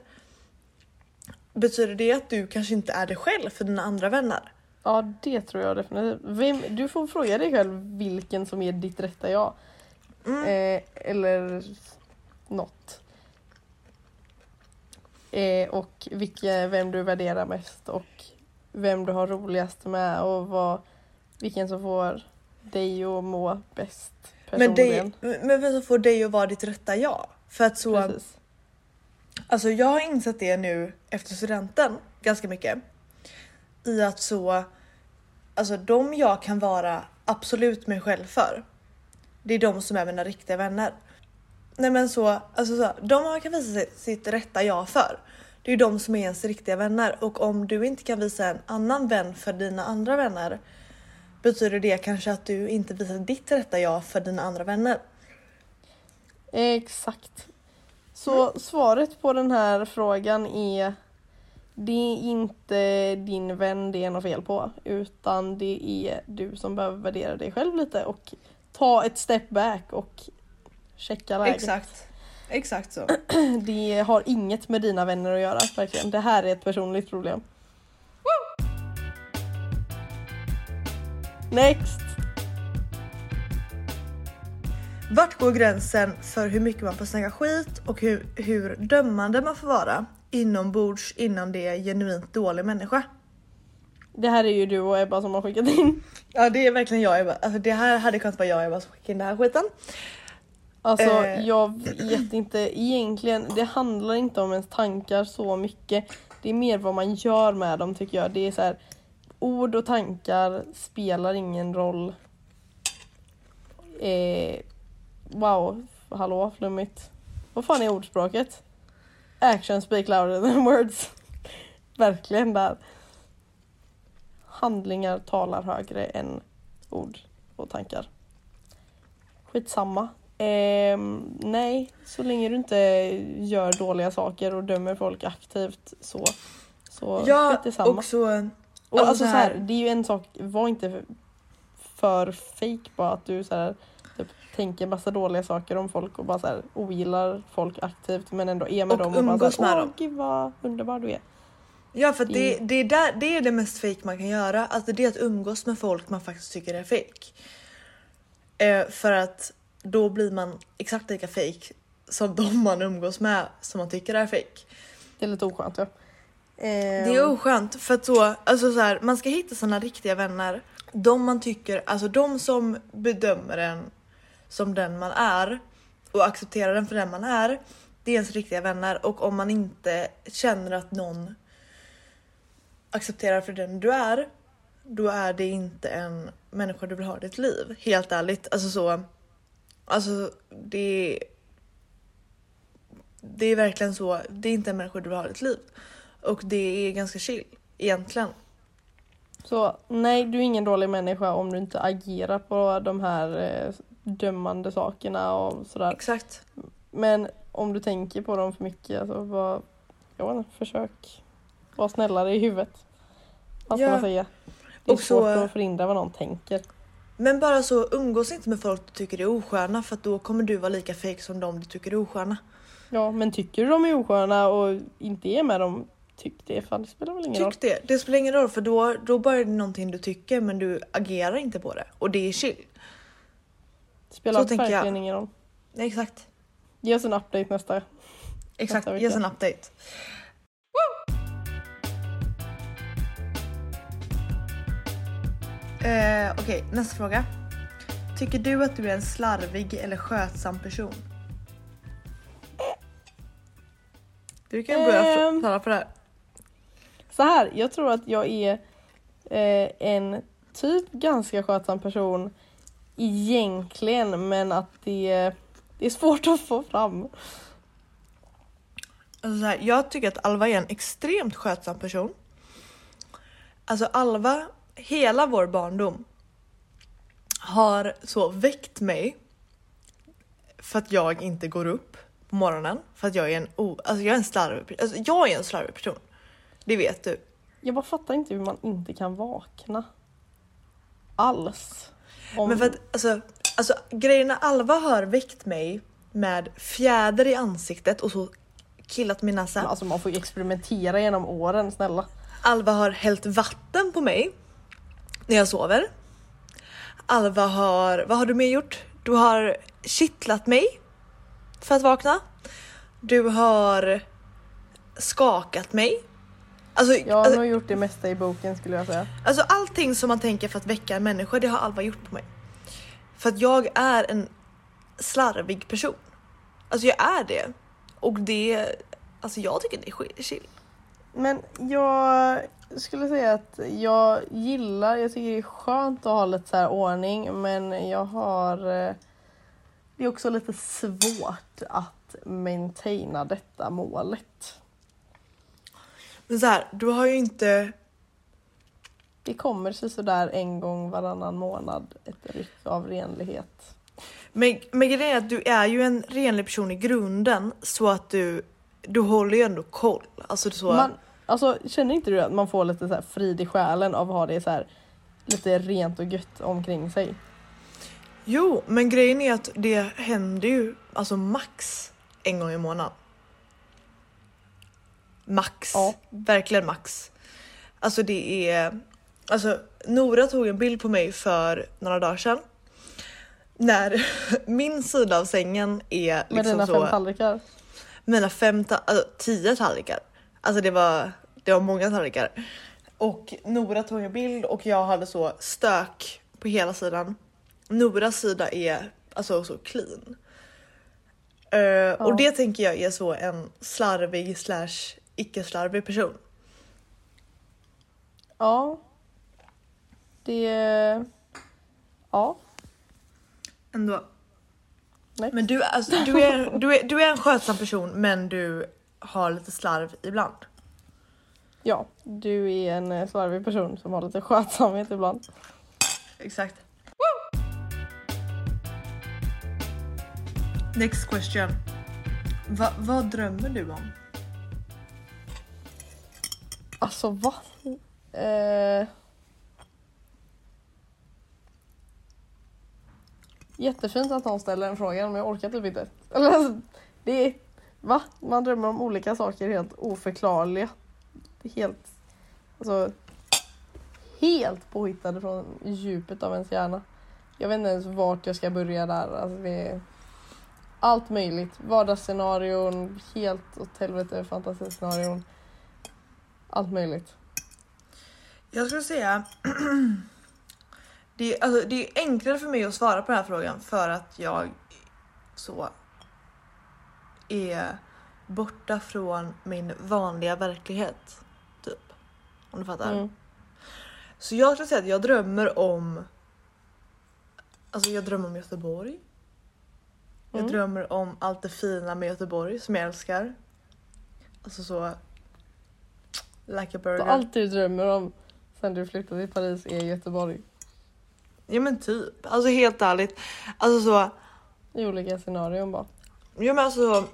Betyder det att du kanske inte är dig själv för dina andra vänner? Ja det tror jag definitivt. Vem, du får fråga dig själv vilken som är ditt rätta jag. Mm. Eh, eller något. Eh, och vilka, vem du värderar mest och vem du har roligast med och vad vilken som får dig att må bäst Men, personligen. det, men vad som får dig att vara ditt rätta jag? För att så, Precis. alltså jag har insett det nu efter studenten ganska mycket. I att så, alltså de jag kan vara absolut mig själv för. Det är de som är mina riktiga vänner. Nej men så, alltså så, de man kan visa sitt, sitt rätta jag för. Det är ju de som är ens riktiga vänner och om du inte kan visa en annan vän för dina andra vänner betyder det kanske att du inte visar ditt rätta jag för dina andra vänner. Exakt. Så Mm. svaret på den här frågan är det är inte din vän det är något fel på utan det är du som behöver värdera dig själv lite och ta ett step back och checka läget. Exakt. Exakt så. Det har inget med dina vänner att göra verkligen. Det här är ett personligt problem. Next! Vart går gränsen för hur mycket man får snacka skit och hur, hur dömande man får vara inombords innan det är genuint dålig människa? Det här är ju du och Ebba som har skickat in. Ja det är verkligen jag Ebba. Alltså det här hade kunnat vara jag och Ebba som skickade in den här skiten. Alltså Eh. jag vet inte egentligen. Det handlar inte om ens tankar så mycket. Det är mer vad man gör med dem tycker jag. Det är så här, ord och tankar spelar ingen roll. Eh, wow, hallå flummigt. Vad fan är ordspråket? Action speak louder than words. Verkligen där. Handlingar talar högre än ord och tankar. Skitsamma. Ehm, nej, så länge du inte gör dåliga saker och dömer folk aktivt så, så Ja skit samma. och så... och alltså alltså, så här, det är ju en sak, var inte för fake bara att du så här, typ, tänker massa dåliga saker om folk och bara så här, ogillar folk aktivt men ändå är med Och dem och bara så här, med åh dem." gud vad underbar du är. Ja för det, det, är där, det är det mest fake man kan göra. Alltså det är att umgås med folk man faktiskt tycker är fake. Eh, för att då blir man exakt lika fake som de man umgås med som man tycker är fake. Det är lite oskönt ja. Det Ehm, är oskönt för att så, alltså så här, man ska hitta sina riktiga vänner. De man tycker, alltså de som bedömer en som den man är och accepterar den för den man är. Det är ens riktiga vänner och om man inte känner att någon accepterar för den du är, då är det inte en människa du vill ha i ditt liv. Helt ärligt. Alltså så. Alltså det. Det är verkligen så. Det är inte en människa du vill ha i ditt liv. Och det är ganska chill egentligen. Så nej, du är ingen dålig människa om du inte agerar på de här eh, dömande sakerna och sådär. Exakt. Men om du tänker på dem för mycket, alltså var, jag vet inte, försök vara snällare i huvudet. Vad ska Ja. man säga? Det är Och svårt så- att förhindra vad någon tänker. Men bara så umgås inte med folk du tycker är osköna för då kommer du vara lika fake som de du tycker är osköna. Ja, men tycker du de är osköna och inte är med dem, tyck det. Fan, det spelar väl ingen roll. Tyck det. Det spelar ingen roll för då, då bara är det någonting du tycker men du agerar inte på det. Och det är chill. Det spelar Så tänker jag. verkligen ingen roll. Exakt. Ge oss en update nästa. Exakt. Nästa vecka. Ge oss en update. Eh, Okej, nästa fråga. Tycker du att du är en slarvig eller skötsam person? Du kan börja Ehm. svara på det här. Så här, jag tror att jag är eh, en typ ganska skötsam person egentligen men att det, det är svårt att få fram. Alltså så här, jag tycker att Alva är en extremt skötsam person. Alltså Alva, hela vår barndom har så väckt mig för att jag inte går upp på morgonen. För att jag är en, o, alltså jag är en slarvig alltså jag är en slarvig person. Det vet du. Jag bara fattar inte hur man inte kan vakna. Alls. Om, Men för att alltså, alltså grejerna Alva har väckt mig med fjäder i ansiktet och så killat min näsa. alltså man får ju experimentera genom åren, snälla. Alva har hällt vatten på mig när jag sover. Alva har, vad har du mer gjort? Du har kittlat mig för att vakna. Du har skakat mig. Alltså, Jag har alltså, nog gjort det mesta i boken skulle jag säga. alltså allting som man tänker för att väcka en människa, det har Alva gjort på mig. För att jag är en slarvig person. Alltså jag är det. Och det, alltså jag tycker det är chill. Men jag skulle säga att jag gillar, jag tycker det är skönt att ha lite så här ordning men jag har eh, det är också lite svårt att maintaina detta målet. Men så här, du har ju inte Det kommer sig sådär en gång varannan månad ett ryck av renlighet. Men, men grejen är att du är ju en renlig person i grunden så att du, du håller ju ändå koll. Alltså så, Man, alltså, känner inte du att man får lite så här frid i själen av att ha det så här lite rent och gött omkring sig? Jo, men grejen är att det händer ju alltså max en gång i månaden. Max, Ja. verkligen max. Alltså det är, alltså Nora tog en bild på mig för några dagar sedan. När min sida av sängen är Med liksom dina så, fem tallrikar? mina fem, ta- alltså, tio tallrikar. Alltså det var, det var många tallrikar. Och Nora tog en bild och jag hade så stök på hela sidan. Noras sida är alltså så clean. Eh, Och det tänker jag är så en slarvig slash icke slarvig person. Ja. Det... Ja. Ändå. Nej. Men du, alltså, du, är, du, är, du är en skötsam person men du har lite slarv ibland. Ja, du är en eh, slarvig person som har lite skötsamhet ibland. Exakt. Next question. Va, vad drömmer du om? Alltså va? Eh... Jättefint att någon ställer den frågan men jag orkar typ inte. Eller, alltså, det är... Va? Man drömmer om olika saker helt oförklarliga. Helt... Alltså... Helt påhittade från djupet av ens hjärna. Jag vet inte ens vart jag ska börja där. Alltså, det är allt möjligt. Vardagsscenarion, helt åt helvete fantasiscenarion. Allt möjligt. Jag skulle säga det, är- alltså, det är enklare för mig att svara på den här frågan för att jag så är borta från min vanliga verklighet. Typ. Om du fattar. Mm. Så jag skulle säga att jag drömmer om Alltså jag drömmer om Göteborg. Jag Mm. drömmer om allt det fina med Göteborg som jag älskar. Alltså så... Like a burger. Så allt du drömmer om sen du flyttade till Paris är Göteborg. Ja men typ. Alltså helt ärligt. Alltså så... I olika scenarion bara. Ja men alltså så...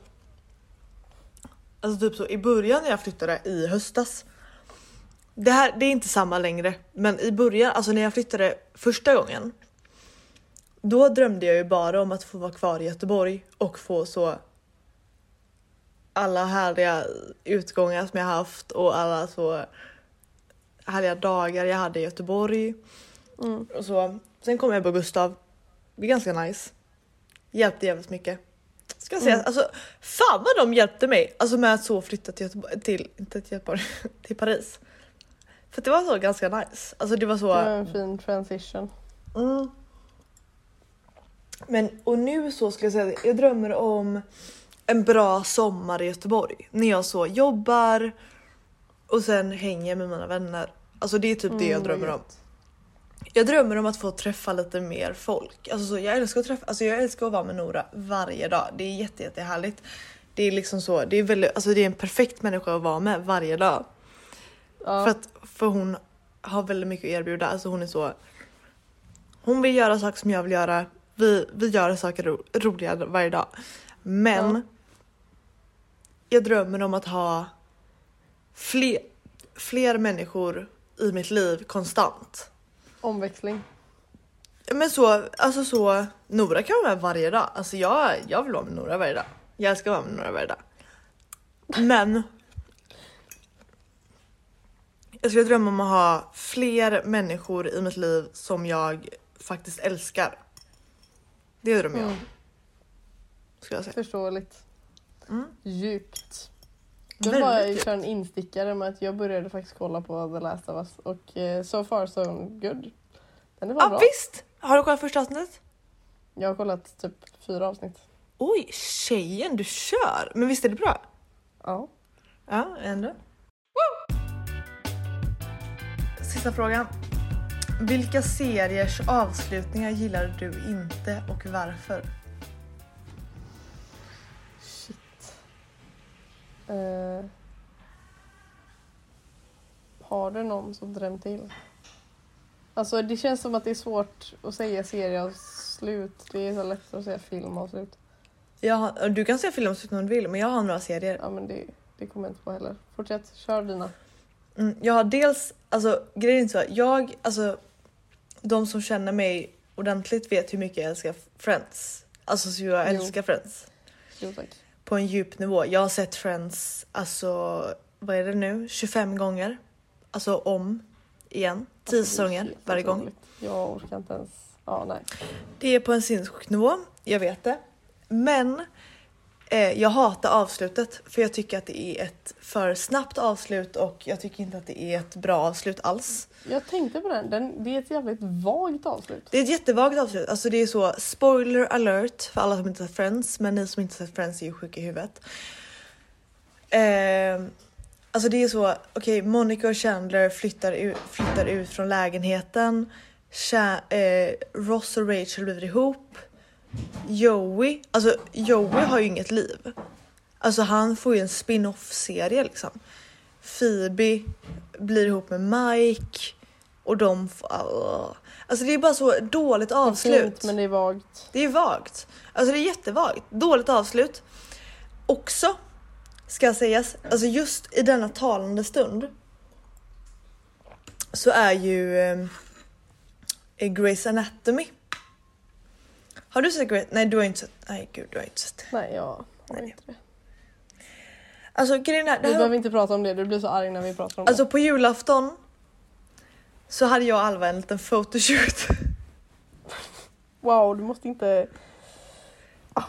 Alltså typ så i början när jag flyttade i höstas. Det här det är inte samma längre, men i början, alltså när jag flyttade första gången. Då drömde jag ju bara om att få vara kvar i Göteborg och få så. Alla härliga utgångar som jag haft och alla så härliga dagar jag hade i Göteborg. Mm. Och så. Sen kom jag på Gustav. Det är ganska nice. Hjälpte jävligt mycket. Ska jag säga, Mm. alltså fan vad de hjälpte mig alltså med att så flytta till Göteborg, till, inte till Göteborg, till Paris. För det var så ganska nice. Alltså det var så. Det var en fin transition. Mm. Men och nu så skulle jag säga, jag drömmer om en bra sommar i Göteborg. När jag så jobbar och sen hänger med mina vänner. Alltså det är typ det jag Mm, drömmer om. Jag drömmer om att få träffa lite mer folk. Alltså så, jag, älskar att träffa, alltså jag älskar att vara med Nora varje dag. Det är jätte, jätte härligt. Det är liksom så, det är, väldigt, alltså det är en perfekt människa att vara med varje dag. Ja. För, att, för hon har väldigt mycket att erbjuda. Alltså hon är så... Hon vill göra saker som jag vill göra. Vi, vi gör saker ro, roliga varje dag. Men Ja. jag drömmer om att ha fler, fler människor i mitt liv konstant. Omväxling. Men så, alltså så, Nora kan vara med varje dag. Alltså jag, jag vill vara med Nora varje dag. Jag älskar att vara med Nora varje dag. Men. Jag skulle drömma om att ha fler människor i mitt liv som jag faktiskt älskar. Det drömmer jag. Mm. Skulle jag säga. Förståeligt. Mm. Djupt. Jag Väldigt köra en instickare med att jag började faktiskt kolla på The Last of Us och eh, so far so good. Den är bara Ja bra. visst! Har du kollat första avsnittet? Jag har kollat typ fyra avsnitt. Oj, tjejen du kör! Men visst är det bra? Ja. Ja, ändå. Sista frågan. Vilka seriers avslutningar gillar du inte och varför? Eh, har du någon som drämt till? Alltså det känns som att det är svårt att säga serieavslut. Det är så lätt att säga filmavslut. Jag har, du kan säga filmavslut om du vill, men jag har några serier. Ja men det, det kommer jag inte på heller. Fortsätt, kör dina. Mm, jag har dels, alltså grejen är så, jag, alltså de som känner mig ordentligt vet hur mycket jag älskar Friends. Alltså så jag Jo. älskar Friends. Jo tack. På en djup nivå. Jag har sett Friends, alltså vad är det nu, 25 gånger. Alltså om igen. 10 Alltså, det är säsonger varje gång. Jag orkar inte ens. Ja nej. Det är på en sinnessjuk nivå, jag vet det. Men jag hatar avslutet för jag tycker att det är ett för snabbt avslut och jag tycker inte att det är ett bra avslut alls. Jag tänkte på den. den. Det är ett jävligt vagt avslut. Det är ett jättevagt avslut, alltså det är så spoiler alert för alla som inte sett Friends, men ni som inte sett Friends är ju sjuka i huvudet. Eh, alltså det är så, okej Monica och Chandler flyttar ut, flyttar ut från lägenheten. Cha- eh, Ross och Rachel blir ihop. Joey, alltså Joey har ju inget liv. Alltså han får ju en spin-off serie liksom. Phoebe blir ihop med Mike och de får... Alltså det är bara så dåligt avslut. Fint, men det är vagt. Det är vagt. Alltså det är jättevagt. Dåligt avslut. Också ska sägas, alltså just i denna talande stund så är ju eh, Grey's Anatomy. Har du sett Grey's? Nej du har inte sett. Nej gud du har inte sett. Nej jag har Nej. inte det. Alltså grejen är, det Vi behöver inte prata om det. Du blir så arg när vi pratar om alltså på julafton så hade jag och Alva en liten photoshoot. det. Wow, du måste inte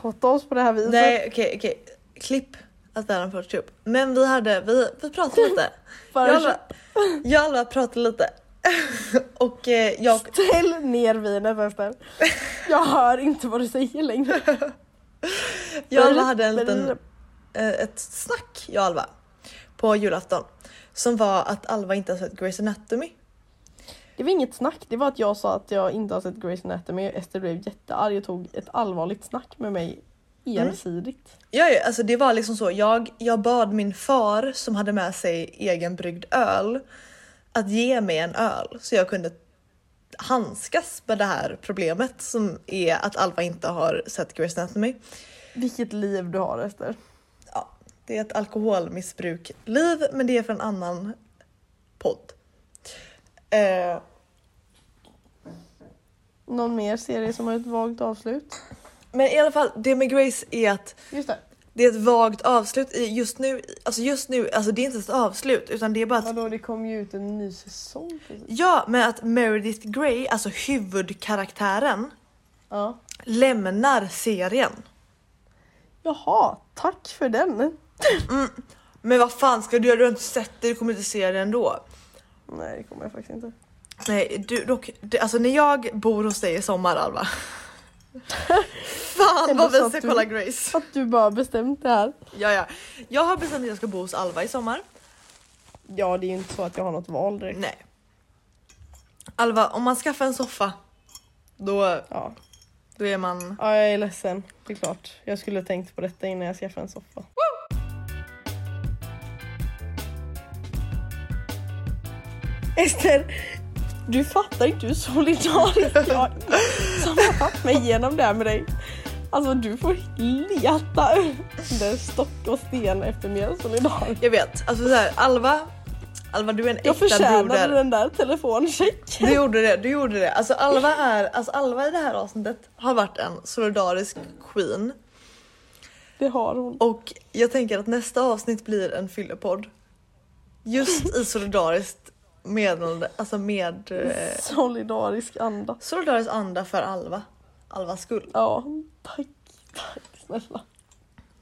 outa oss på det här viset. Nej okej okej. Klipp att det är en photoshoot. Men vi hade, vi, vi pratade lite. Jag och Alva pratade lite. och eh, jag, Ställ ner vinet Ester. Jag hör inte vad du säger längre. jag och Alva hade en liten, eh, ett snack, jag och Alva, på julafton. Som var att Alva inte har sett Grey's Anatomy. Det var inget snack, det var att jag sa att jag inte har sett Grey's Anatomy. Ester blev jättearg och tog ett allvarligt snack med mig ensidigt. Ja, ja, alltså det var liksom så. Jag, jag bad min far som hade med sig egen bryggd öl att ge mig en öl så jag kunde handskas med det här problemet som är att Alva inte har sett Grey's Anatomy. Vilket liv du har Ester. Ja, det är ett alkoholmissbrukliv, men det är för en annan podd. Eh, Någon mer serie som har ett vagt avslut? men i alla fall, det med Grace är att Just det. Det är ett vagt avslut i just nu. Alltså just nu, alltså det är inte ett avslut utan det är bara att Vadå, det kom ju ut en ny säsong precis. Ja, men att Meredith Grey, alltså huvudkaraktären, Ja. lämnar serien. Jaha, tack för den. Men vad fan ska du göra? Du har inte sett det, du kommer inte se det ändå. Nej, det kommer jag faktiskt inte. Nej, du dock, det, alltså när jag bor hos dig i sommar Alva. Fan vad vi ska att du- kolla Grace. Att du bara bestämt det här. Ja, ja. Jag har bestämt att jag ska bo hos Alva i sommar. Ja, det är ju inte så att jag har något val direkt. Nej. Alva, om man skaffar en soffa, då, Ja. då är man... ja, jag är ledsen. Det är klart. Jag skulle ha tänkt på detta innan jag skaffade en soffa. Ester, du fattar inte hur solidarisk jag som har tagit mig igenom det här med dig. Alltså du får leta under stock och sten efter mer solidarisk. Jag vet, alltså så här, Alva, Alva du är en Jag äkta förtjänade broder. den där telefonchecken. Du gjorde det, du gjorde det. Alltså Alva, är, alltså Alva i det här avsnittet har varit en solidarisk queen. Det har hon. Och jag tänker att nästa avsnitt blir en fyllepodd. Just i solidariskt meddelande, alltså med eh, Solidarisk anda. solidarisk anda för Alva. Alvas skull. Ja, tack. Tack snälla.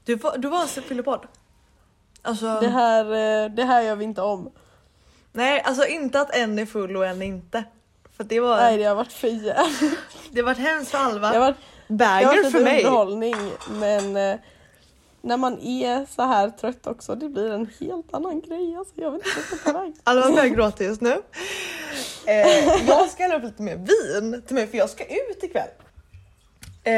Du var, du var en fyllepodd. Alltså, Det här, eh, det här gör vi inte om. nej, alltså inte att en är full och en inte. För det var, Nej det har varit för jävligt. det var varit hemskt för Alva. Det har varit, det har Banger varit för lite mig. underhållning men eh, när man är så här trött också det blir en helt annan grej. Alltså, jag vet inte vad jag. Alva börjar gråta just nu. Eh, jag ska hälla upp lite mer vin till mig för jag ska ut ikväll. Eh,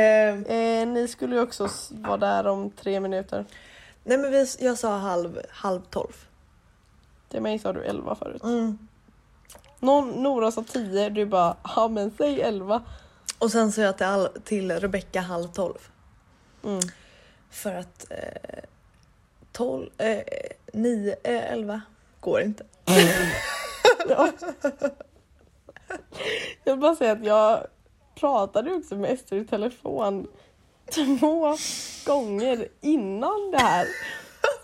Eh, ni skulle ju också vara där om tre minuter. nej men vi, jag sa halv, halv tolv. Till mig sa du elva förut. Mm. Någon, Nora sa tio, du bara ja men säg elva. Och sen sa jag till, Al- till Rebecca halv tolv. Mm. För att eh, 12, eh, 9, eh, 11 går inte. Ja. Jag vill bara säga att jag pratade också med Ester i telefon två gånger innan det här.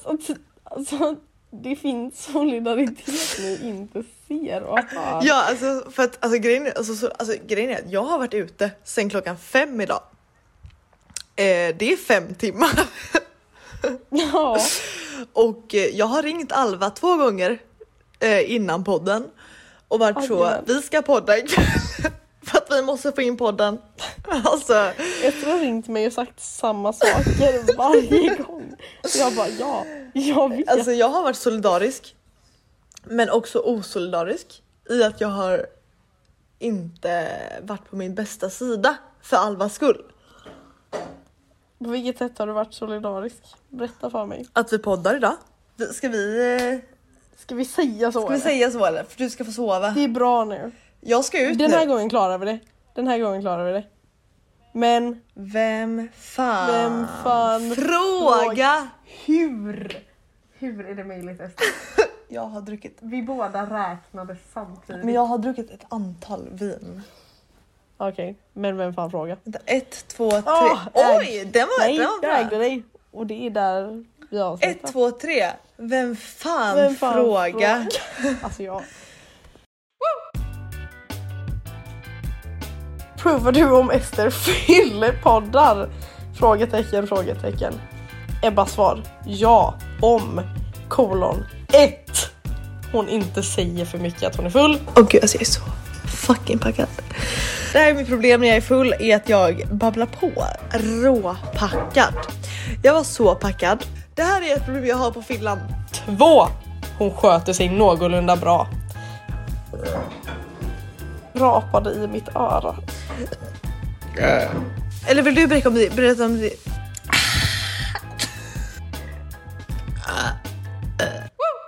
Så alltså, det finns solidaritet ni inte ser och hör. Ja alltså för att alltså, grejen, är, alltså, så, alltså, grejen är att jag har varit ute sen klockan fem idag. Eh, det är fem timmar Ja. och eh, jag har ringt Alva två gånger eh, innan podden och varit så Jajamän. vi ska podda ikväll för att vi måste få in podden. Alltså Ester har ringt mig och sagt samma saker varje gång. Så jag bara ja, jag vet. Alltså jag har varit solidarisk men också osolidarisk i att jag har inte varit på min bästa sida för Alvas skull. På vilket sätt har du varit solidarisk? Berätta för mig. Att vi poddar idag. Ska vi, eh, Ska vi säga så? ska vi eller? säga så eller? För du ska få sova. Det är bra nu. Jag ska ut Den nu. här gången klarar vi det. Den här gången klarar vi det. Men Vem fan? Vem fan Fråga! hur? Hur är det möjligt Ester? Jag har druckit, Vi båda räknade samtidigt. men jag har druckit ett antal vin. Okej, men vem fan fråga? Vänta, ett, två, tre. Åh, Oj, den var, Nej, den var jag ägde bra. dig. Och det är där vi avslutar. Ett, två, tre. Vem fan, Vem fan fråga? Alltså jag. Provar du om Ester fyllepoddar? Frågetecken, frågetecken. Ebba svar. Ja, om kolon 1. Hon inte säger för mycket att hon är full. Åh gud alltså jag är så fucking packad. Det här är mitt problem när jag är full är att jag babblar på. Råpackad. Jag var så packad. Det här är ett problem jag har på Finland. Två. Hon sköter sig någorlunda bra. Rapade i mitt öra. Äh. Eller vill du berätta om det? Berätta om det. Ah.